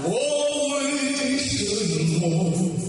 我为什么